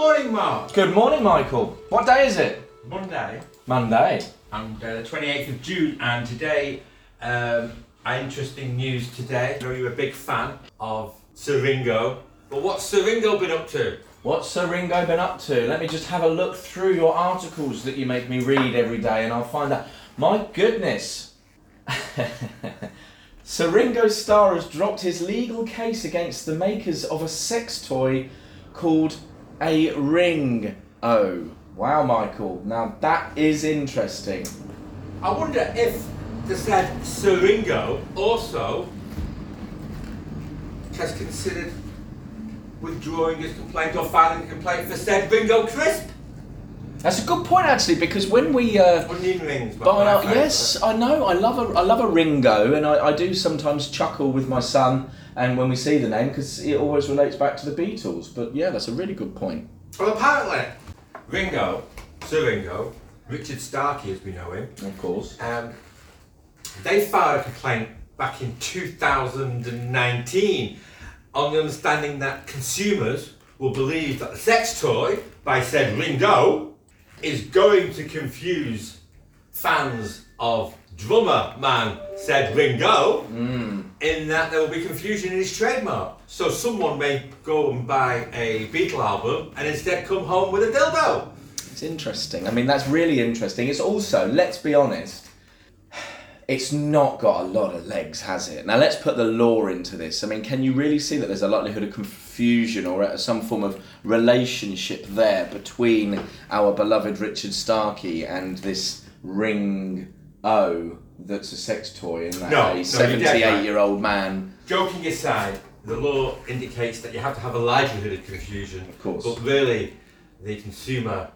Good morning, Mark. Good morning, Michael. What day is it? Monday, Monday. and uh, the 28th of June, and today, um, interesting news today. I know you're a big fan of Sir Ringo, but what's Sir Ringo been up to? What's Sir Ringo been up to? Let me just have a look through your articles that you make me read every day and I'll find out. My goodness. Sir Ringo Starr has dropped his legal case against the makers of a sex toy called a Ring O. Wow, Michael. Now that is interesting. I wonder if the said Sir Ringo also has considered withdrawing his complaint or filing a complaint for the said Ringo Crisp. That's a good point actually because when we uh, Onion rings. my- But my I, favourite. yes, I know. I love a I love a Ringo, and I, I do sometimes chuckle with my son, and when we see the name, because it always relates back to the Beatles. But yeah, that's a really good point. Well, apparently, Ringo, Sir Ringo, Richard Starkey as we know him, Of course. um, they filed a complaint back in 2019 on the understanding that consumers will believe that the sex toy by said Ringo is going to confuse fans of drummer man said Ringo hmm. in that there will be confusion in his trademark. So someone may go and buy a Beatle album and instead come home with a dildo. It's interesting. I mean, that's really interesting. It's also, let's be honest, it's not got a lot of legs, has it? Now, let's put the law into this. I mean, can you really see that there's a likelihood of confusion or uh, some form of relationship there between our beloved Richard Starkey and this Ring O that's a sex toy in that No, no, a dead 78 right. year old man? Joking aside, the law indicates that you have to have a likelihood of confusion. Of course. But really, the consumer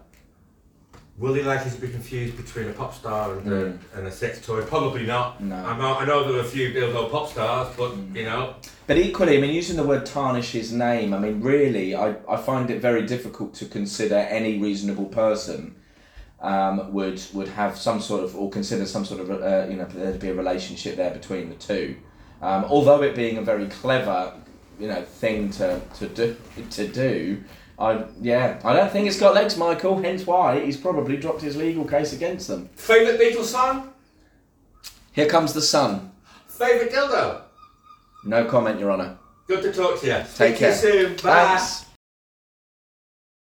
will he likely to be confused between a pop star and, a, and a sex toy? Probably not. No. I know, I know there are a few dildo pop stars, but you know, But equally, I mean, using the word tarnish his name, I mean, really, I, I find it very difficult to consider any reasonable person um, would would have some sort of, or consider some sort of, uh, you know, there to be a relationship there between the two. Um, although it being a very clever, you know, thing to, to do, to do, I yeah, I don't think it's got legs, Michael. Hence why he's probably dropped his legal case against them. favourite Beatles song? Here comes the sun. Favourite dildo? No comment, Your Honour. Good to talk to you. Take Speak to you care. soon. Bye. Thanks.